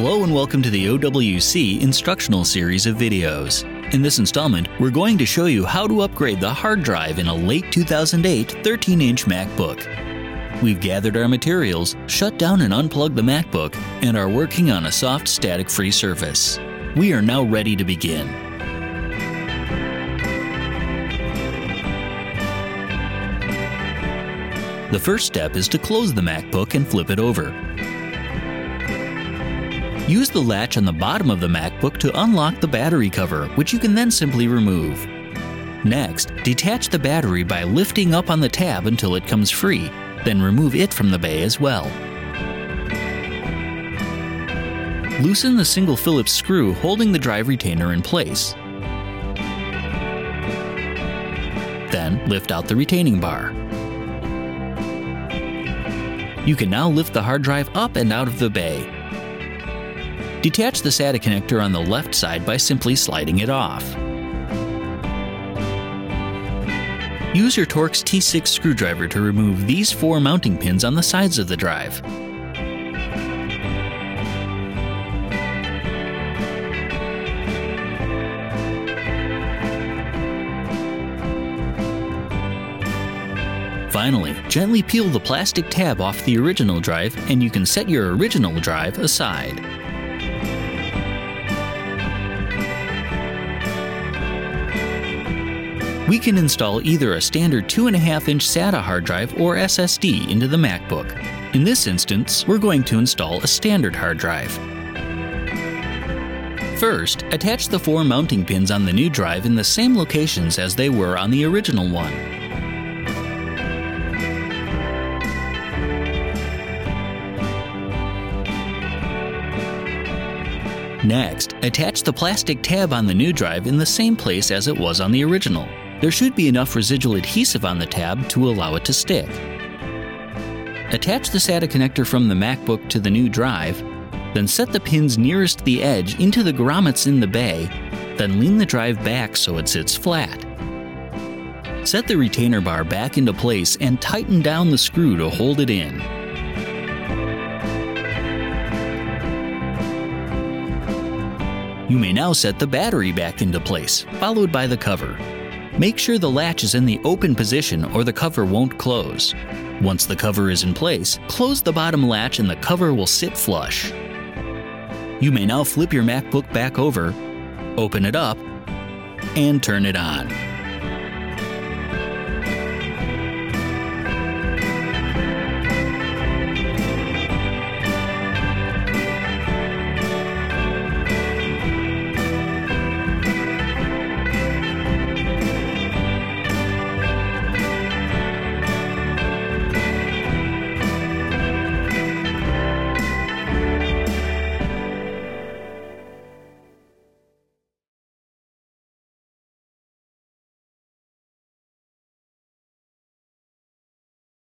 Hello and welcome to the OWC instructional series of videos. In this installment, we're going to show you how to upgrade the hard drive in a late 2008 13 inch MacBook. We've gathered our materials, shut down and unplugged the MacBook, and are working on a soft static free surface. We are now ready to begin. The first step is to close the MacBook and flip it over. Use the latch on the bottom of the MacBook to unlock the battery cover, which you can then simply remove. Next, detach the battery by lifting up on the tab until it comes free, then remove it from the bay as well. Loosen the single Phillips screw holding the drive retainer in place. Then lift out the retaining bar. You can now lift the hard drive up and out of the bay. Detach the SATA connector on the left side by simply sliding it off. Use your Torx T6 screwdriver to remove these four mounting pins on the sides of the drive. Finally, gently peel the plastic tab off the original drive and you can set your original drive aside. We can install either a standard 2.5 inch SATA hard drive or SSD into the MacBook. In this instance, we're going to install a standard hard drive. First, attach the four mounting pins on the new drive in the same locations as they were on the original one. Next, attach the plastic tab on the new drive in the same place as it was on the original. There should be enough residual adhesive on the tab to allow it to stick. Attach the SATA connector from the MacBook to the new drive, then set the pins nearest the edge into the grommets in the bay, then lean the drive back so it sits flat. Set the retainer bar back into place and tighten down the screw to hold it in. You may now set the battery back into place, followed by the cover. Make sure the latch is in the open position or the cover won't close. Once the cover is in place, close the bottom latch and the cover will sit flush. You may now flip your MacBook back over, open it up, and turn it on.